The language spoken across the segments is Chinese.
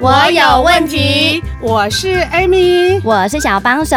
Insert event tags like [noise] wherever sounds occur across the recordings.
我有问题。我是 Amy，我是小帮手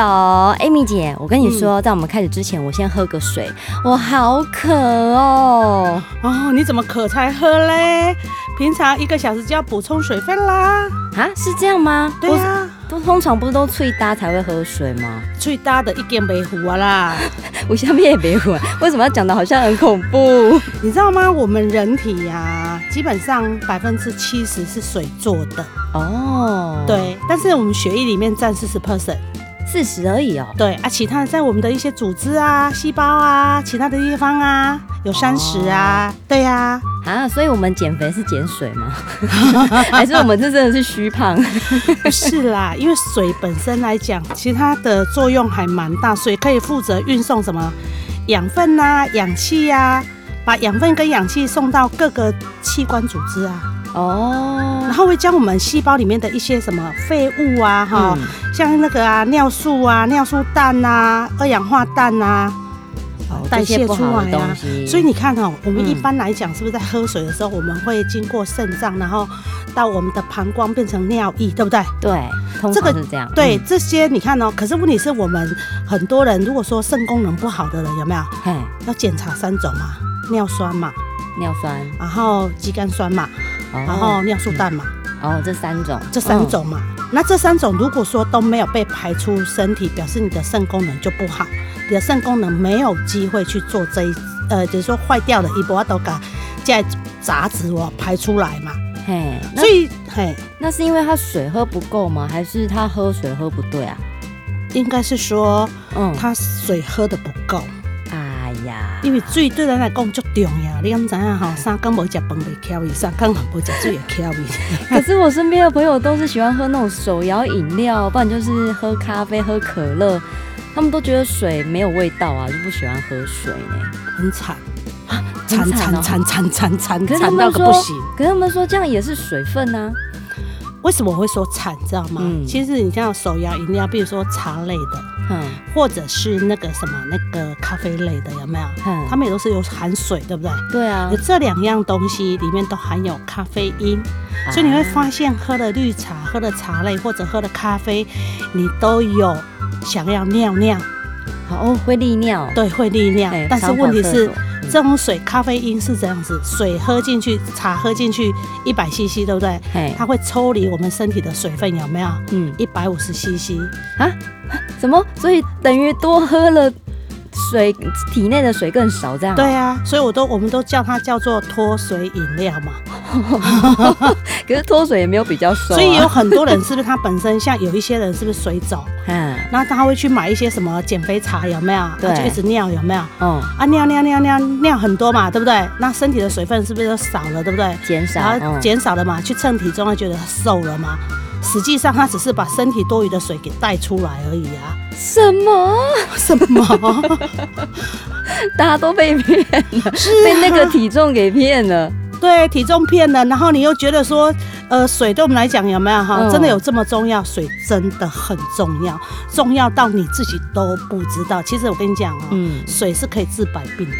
Amy 姐。我跟你说，在我们开始之前，我先喝个水，我好渴哦。哦，你怎么渴才喝嘞？平常一个小时就要补充水分啦。啊，是这样吗？对呀。都通常不是都最搭才会喝水吗？最搭的一点没糊啊啦，[laughs] 我下面也没糊，为什么要讲的好像很恐怖？你知道吗？我们人体呀、啊，基本上百分之七十是水做的哦。对，但是我们血液里面占四十 percent。四十而已哦。对啊，其他的在我们的一些组织啊、细胞啊、其他的地方啊，有三十啊。哦、对呀、啊，啊，所以我们减肥是减水吗？[laughs] 还是我们这真的是虚胖？[laughs] 不是啦，因为水本身来讲，其实它的作用还蛮大。水可以负责运送什么养分啊、氧气呀，把养分跟氧气送到各个器官组织啊。哦，然后会将我们细胞里面的一些什么废物啊，哈、嗯，像那个啊尿素啊、尿素氮啊、二氧化氮啊，哦、代谢出来啊。所以你看哦，我们一般来讲，是不是在喝水的时候，我们会经过肾脏，然后到我们的膀胱变成尿液，对不对？对，这个是这样。对，这些你看哦，可是问题是我们很多人，如果说肾功能不好的人，有没有？嘿，要检查三种嘛，尿酸嘛，尿酸，然后肌酐酸嘛。然后尿素氮嘛，哦，这三种，这三种嘛，那这三种如果说都没有被排出身体，表示你的肾功能就不好，你的肾功能没有机会去做这一，呃，就是说坏掉的一部分都把在杂质我排出来嘛，嘿，所以嘿，那是因为他水喝不够吗？还是他喝水喝不对啊？应该是说，嗯，他水喝的不够。哎呀因为水对咱来讲足重要，你敢知影吼？三更无食饭袂翘伊，三更无食水会翘伊。[laughs] 可是我身边的朋友都是喜欢喝那种手摇饮料，不然就是喝咖啡、喝可乐，他们都觉得水没有味道啊，就不喜欢喝水呢，很惨啊，惨惨惨惨惨惨惨到个不行。可是他们说这样也是水分呢？为什么我会说惨？知道吗？嗯、其实你像手摇饮料，比如说茶类的。嗯，或者是那个什么那个咖啡类的有没有？嗯，他们也都是有含水，对不对？对啊，有这两样东西里面都含有咖啡因，啊、所以你会发现喝了绿茶、喝了茶类或者喝了咖啡，你都有想要尿尿，好哦，会利尿，对，会利尿。欸、但是问题是，嗯、这种水咖啡因是这样子，水喝进去，茶喝进去一百 CC，对不对？嘿它会抽离我们身体的水分，有没有？嗯，一百五十 CC 啊。[laughs] 什么？所以等于多喝了水，体内的水更少，这样？对啊，所以我都我们都叫它叫做脱水饮料嘛。[laughs] 可是脱水也没有比较瘦啊。所以有很多人是不是他本身像有一些人是不是水肿？[laughs] 嗯，然后他会去买一些什么减肥茶，有没有？对，就一直尿，有没有？嗯啊，尿尿尿尿尿很多嘛，对不对？那身体的水分是不是就少了，对不对？减少，然后减少了嘛，去称体重，他觉得瘦了嘛。实际上，他只是把身体多余的水给带出来而已啊！什么什么？[laughs] 大家都被骗了，是啊、被那个体重给骗了。对，体重骗了，然后你又觉得说，呃，水对我们来讲有没有哈？真的有这么重要？水真的很重要，重要到你自己都不知道。其实我跟你讲哦，嗯，水是可以治百病的。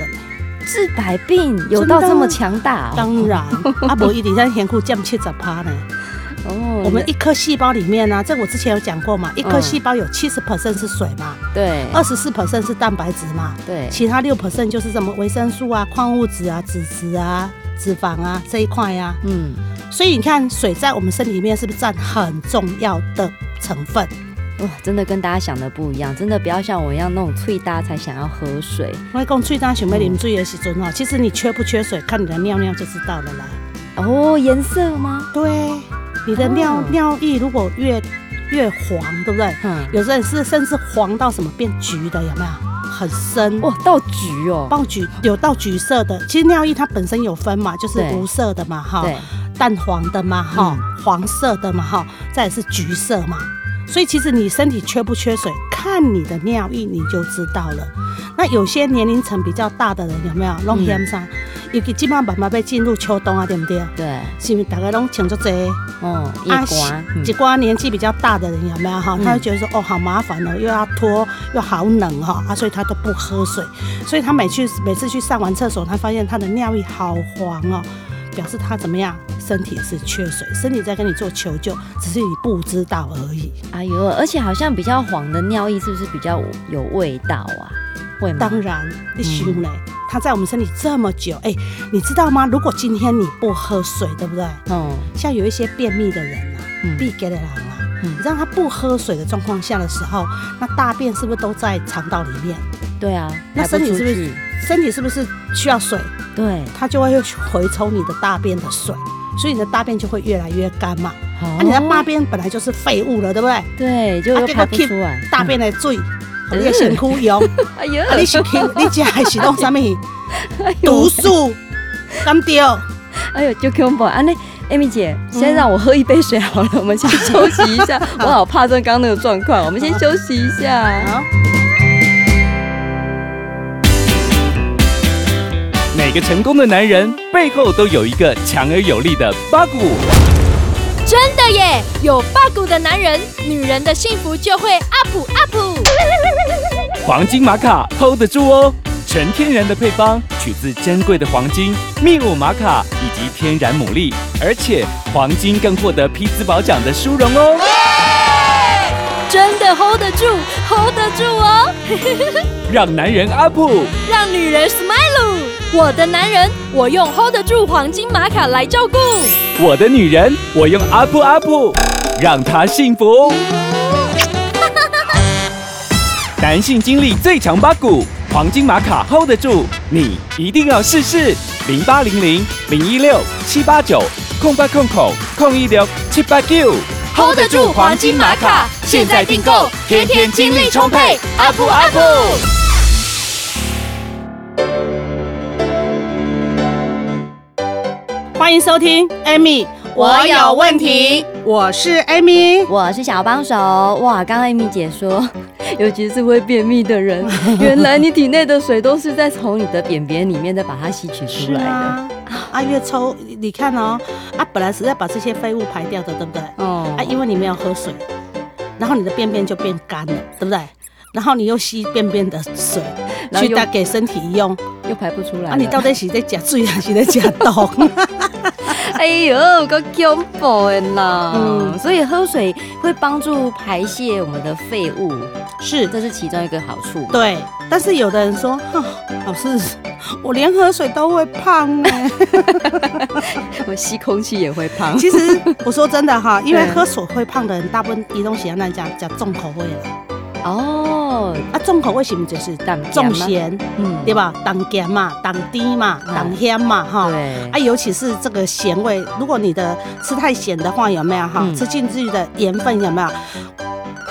治百病有到这么强大、哦？当然，阿伯一直在甜库降七十趴呢。哦，我们一颗细胞里面呢、啊，这我之前有讲过嘛，一颗细胞有七十 percent 是水嘛，对，二十四 percent 是蛋白质嘛，对，其他六 percent 就是什么维生素啊、矿物质啊、脂质啊、脂肪啊这一块呀、啊，嗯，所以你看水在我们身体里面是不是占很重要的成分？哇，真的跟大家想的不一样，真的不要像我一样那种脆搭才想要喝水。我讲脆大想要啉水的时阵哈，其实你缺不缺水，看你的尿尿就知道了啦。哦，颜色吗？对。你的尿、哦、尿液如果越越黄，对不对？嗯，有的人是甚至黄到什么变橘的，有没有？很深哇，到橘哦，到橘有到橘色的。其实尿液它本身有分嘛，就是无色的嘛，哈。淡黄的嘛，哈、嗯，黄色的嘛，哈，再来是橘色嘛。所以其实你身体缺不缺水，看你的尿液你就知道了。那有些年龄层比较大的人有没有？拢嫌上，尤其基本上慢慢要进入秋冬啊，对不对？对。是不是大家拢穿着这？哦，一刮，一寡年纪比较大的人有没有哈？他就觉得说哦，好麻烦哦，又要脱，又好冷哈啊，所以他都不喝水。所以他每去每次去上完厕所，他发现他的尿液好黄哦。表示他怎么样？身体是缺水，身体在跟你做求救，只是你不知道而已。哎呦，而且好像比较黄的尿液是不是比较有味道啊？会吗？当然，你想嘞，它在我们身体这么久，哎、欸，你知道吗？如果今天你不喝水，对不对？嗯。像有一些便秘的人啊，闭结的人啊，嗯，让他不喝水的状况下的时候，那大便是不是都在肠道里面？对啊。那身体是不是身体是不是需要水？对，它就会回抽你的大便的水，所以你的大便就会越来越干嘛。啊，你的大便本来就是废物了，对不对？对，就又排不出来。大便的水，你的辛苦用。[laughs] 哎呀，你是你家还是弄什么？[laughs] 毒素，干掉。哎呦，就恐怖。安妮，Amy 姐，先让我喝一杯水好了，我们先休息一下。[laughs] 我好怕这刚刚那个状况，我们先休息一下。好。每个成功的男人背后都有一个强而有力的八股。真的耶，有八股的男人，女人的幸福就会 up up。黄金玛卡 hold 得住哦，纯天然的配方，取自珍贵的黄金、秘鲁玛卡以及天然牡蛎，而且黄金更获得匹兹堡奖的殊荣哦。真的 hold 得住，hold 得住哦。[laughs] [laughs] 让男人 up，让女人 smile。我的男人，我用 hold 得住黄金玛卡来照顾。我的女人，我用阿布阿布让她幸福。[laughs] 男性精力最强八股，黄金玛卡 hold 得住，你一定要试试。零八零零零一六七八九空八空口空一六七八九 hold 得住黄金玛卡，现在订购，天天精力充沛，up up。欢迎收听，Amy，我有问题。我是 Amy，我是小帮手。哇，刚刚 Amy 姐说，[laughs] 尤其是会便秘的人，[laughs] 原来你体内的水都是在从你的便便里面再把它吸取出来的。啊，啊，越抽，你看哦，啊，本来是要把这些废物排掉的，对不对？哦。啊，因为你没有喝水，然后你的便便就变干了，对不对？然后你又吸便便的水，去打给身体用，又排不出来。啊，你到底是在假水还是在假冻？[laughs] 哎呦，够恐怖的啦！嗯，所以喝水会帮助排泄我们的废物，是，这是其中一个好处。对，但是有的人说，哼，老师，我连喝水都会胖呢，[laughs] 我吸空气也会胖。其实我说真的哈，[laughs] 因为喝水会胖的人，大部分移动喜欢那讲讲重口味了。哦，啊，重口味是不是就是重咸，嗯，对吧？重咸嘛，重甜嘛，重咸嘛，哈。对。啊，尤其是这个咸味，如果你的吃太咸的话，有没有哈？嗯、吃进去的盐分有没有？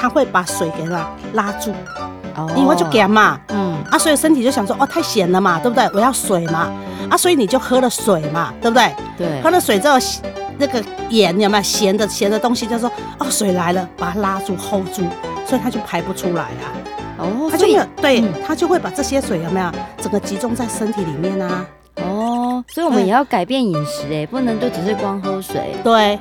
它会把水给它拉住。哦。因为就咸嘛，嗯。啊，所以身体就想说，哦，太咸了嘛，对不对？我要水嘛。啊，所以你就喝了水嘛，对不对？对。喝了水之后，那个盐有没有咸的咸的东西？就说，哦，水来了，把它拉住，hold 住。所以它就排不出来啊，哦，它就没有，对，它就会把这些水有没有整个集中在身体里面啊？哦，所以我们也要改变饮食哎，不能就只是光喝水，对，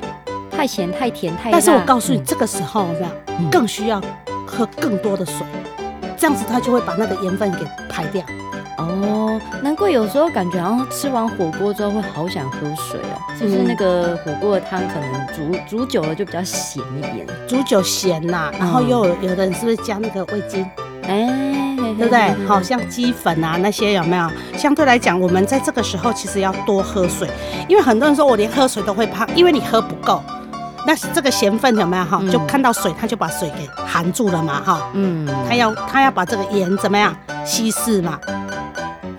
太咸太甜太。但是我告诉你，这个时候有没有更需要喝更多的水，这样子它就会把那个盐分给排掉。哦，难怪有时候感觉好像吃完火锅之后会好想喝水哦，是不是那个火锅的汤可能煮煮久了就比较咸一点？煮久咸呐，然后又有，有的人是不是加那个味精？哎，对不对？好像鸡粉啊那些有没有？相对来讲，我们在这个时候其实要多喝水，因为很多人说我连喝水都会胖，因为你喝不够。那这个咸分有没有哈？就看到水，它就把水给含住了嘛哈。嗯，它要它要把这个盐怎么样稀释嘛？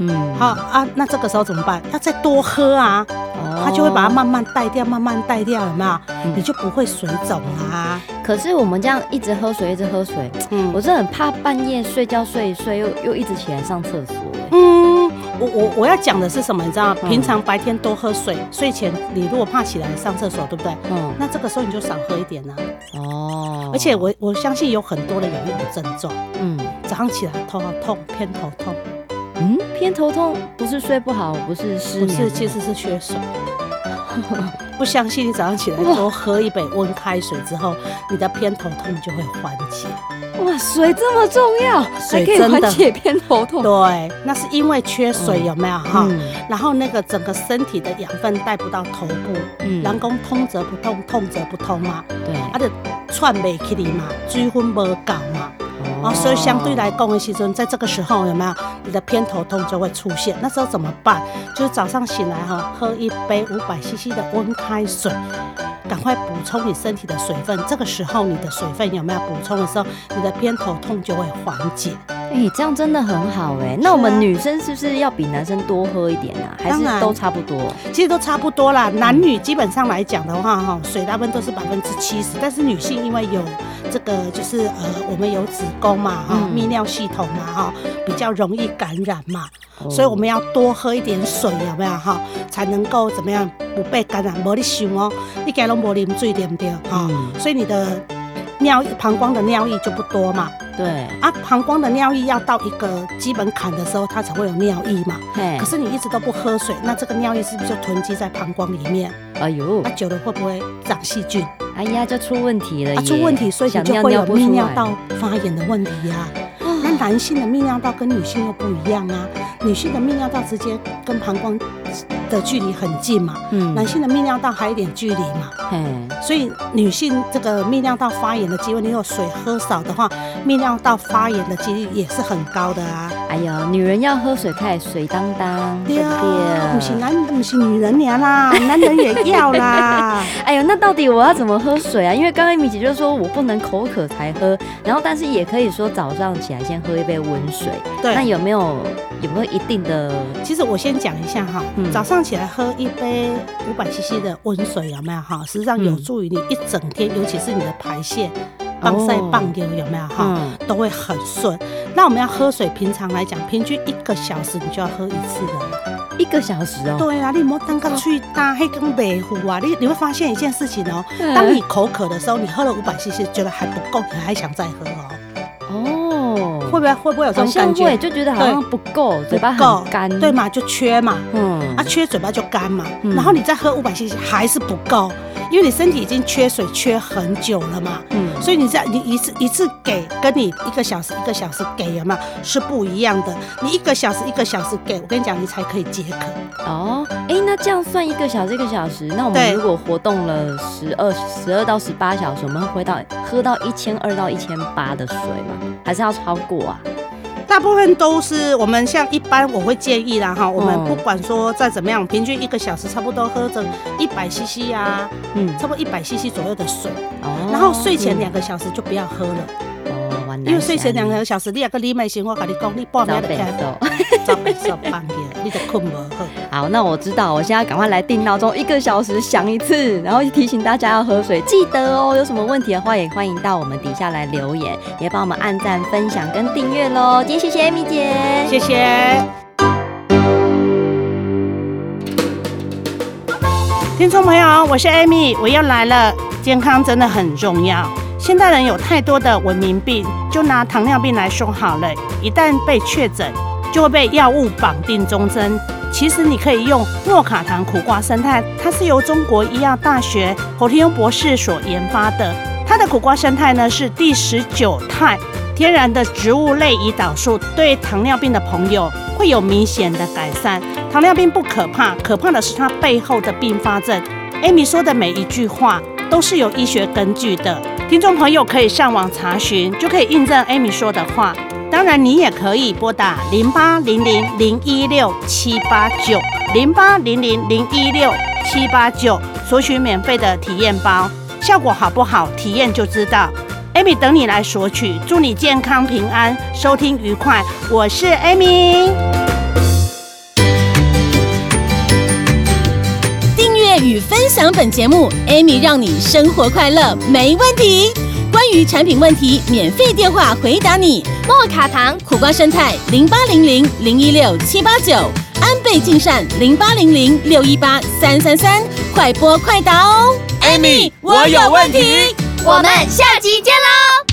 嗯，好啊，那这个时候怎么办？要再多喝啊，它就会把它慢慢带掉，慢慢带掉，有没有？你就不会水肿啦。可是我们这样一直喝水，一直喝水，嗯，我是很怕半夜睡觉睡一睡又又一直起来上厕所。嗯，我我我要讲的是什么？你知道吗？嗯平常白天多喝水，睡前你如果怕起来上厕所，对不对？嗯，那这个时候你就少喝一点呢、啊。哦，而且我我相信有很多人有一种症状，嗯早上起来头好痛，偏头痛，嗯，偏头痛不是睡不好，不是失眠，不是，其实是缺水。[laughs] 不相信你早上起来多喝一杯温开水之后，你的偏头痛就会缓解。哇，水这么重要，水可以缓解偏头痛。对，那是因为缺水，有没有哈？嗯然后那个整个身体的养分带不到头部，嗯人工通则不通，痛则不通嘛，对，啊就喘袂起来嘛，水分不够嘛，哦，所以相对来讲的时阵，在这个时候有没有你的偏头痛就会出现？那时候怎么办？就是早上醒来哈，喝一杯五百 CC 的温开水，赶快补充你身体的水分。这个时候你的水分有没有补充的时候，你的偏头痛就会缓解。哎、这样真的很好哎。那我们女生是不是要比男生多喝一点啊？还是都差不多？其实都差不多啦，男女基本上来讲的话，哈，水大部分都是百分之七十，但是女性因为有这个就是呃，我们有子宫嘛，哈，嗯泌尿系统嘛，哈，比较容易感染嘛，哦所以我们要多喝一点水，有没有哈，才能够怎么样不被感染？无你想哦，你家拢无啉水对不对？哈、嗯所以你的尿膀胱的尿液就不多嘛，对，啊，膀胱的尿液要到一个基本坎的时候，它才会有尿液嘛。嘿可，是你一直都不喝水，那这个尿液是不是就囤积在膀胱里面？哎呦。那、，久了会不会长细菌？哎呀，就出问题了出问题，所以你就会有泌尿道发炎的问题呀、那男性的泌尿道跟女性又不一样啊，女性的泌尿道直接跟膀胱的距离很近嘛，嗯。男性的泌尿道还有一点距离嘛，嗯，所以女性这个泌尿道发炎的机会，你有水喝少的话，泌尿道发炎的几率也是很高的啊。哎呦，女人要喝水太水当当，对不对？不是男，不是女人娘啦，[laughs] 男人也要啦。[laughs] 哎呦，那到底我要怎么喝水啊？因为刚刚米姐就说我不能口渴才喝，然后但是也可以说早上起来先喝一杯温水。对，那有没有有没有一定的？其实我先讲一下哈，嗯早上起来喝一杯五百 CC 的温水有没有哈？实际上有助于你一整天，尤其是你的排泄、棒塞、棒流有没有哈，嗯，都会很顺。那我们要喝水，平常来讲，平均一个小时你就要喝一次的。一个小时哦。对啊，你莫当个去搭黑跟白虎啊，你你会发现一件事情哦，嗯当你口渴的时候，你喝了五百 CC 觉得还不够，你还想再喝哦，哦，会不会会不会有这好像种感觉？会就觉得好像不够，嘴巴很干，对？嘛，就缺嘛。嗯啊，缺嘴巴就干嘛，嗯然后你再喝五百 CC 还是不够，因为你身体已经缺水缺很久了嘛，嗯，所以你这样你一次一次给，跟你一个小时一个小时给有没有是不一样的？你一个小时一个小时给，我跟你讲，你才可以解渴。哦，哎，那这样算一个小时一个小时，那我们如果活动了十二十二到十八小时，我们会回到喝到一千二到一千八的水吗？还是要超过啊？大部分都是我们像一般我会建议啦哈，我们嗯。不管说再怎么样，平均一个小时差不多喝着一百 CC 呀，嗯，差不多一百 CC 左右的水，哦，然后睡前嗯。两个小时就不要喝了，因为睡前两个小时，你也个你没醒，我跟你讲，你半夜就起来走。早白受半夜，你都困不好。好，那我知道，我现在赶快来定闹钟，一个小时响一次，然后提醒大家要喝水，记得哦。有什么问题的话，也欢迎到我们底下来留言，也帮我们按赞、分享跟订阅喽。今天谢谢艾米姐，谢谢。听众朋友，我是 Amy，我又来了。健康真的很重要。现代人有太多的文明病，就拿糖尿病来说好了，一旦被确诊，就会被药物绑定终身。其实你可以用诺卡糖苦瓜生肽，它是由中国医药大学侯天庸博士所研发的。它的苦瓜生肽呢是第十九肽，天然的植物类胰岛素，对糖尿病的朋友会有明显的改善。糖尿病不可怕，可怕的是它背后的并发症。Amy 说的每一句话都是有医学根据的，听众朋友可以上网查询，就可以印证 Amy 说的话。当然，你也可以拨打零八零零零一六七八九零八零零零一六七八九索取免费的体验包，效果好不好，体验就知道。Amy 等你来索取，祝你健康平安，收听愉快。我是 Amy。订阅与分享本节目，Amy 让你生活快乐没问题。关于产品问题，免费电话回答你。莫卡糖。苦瓜生态零八零零零一六七八九，安倍晋善零八零零六一八三三三，快播快答哦。Amy，我有问题。我们下集见喽。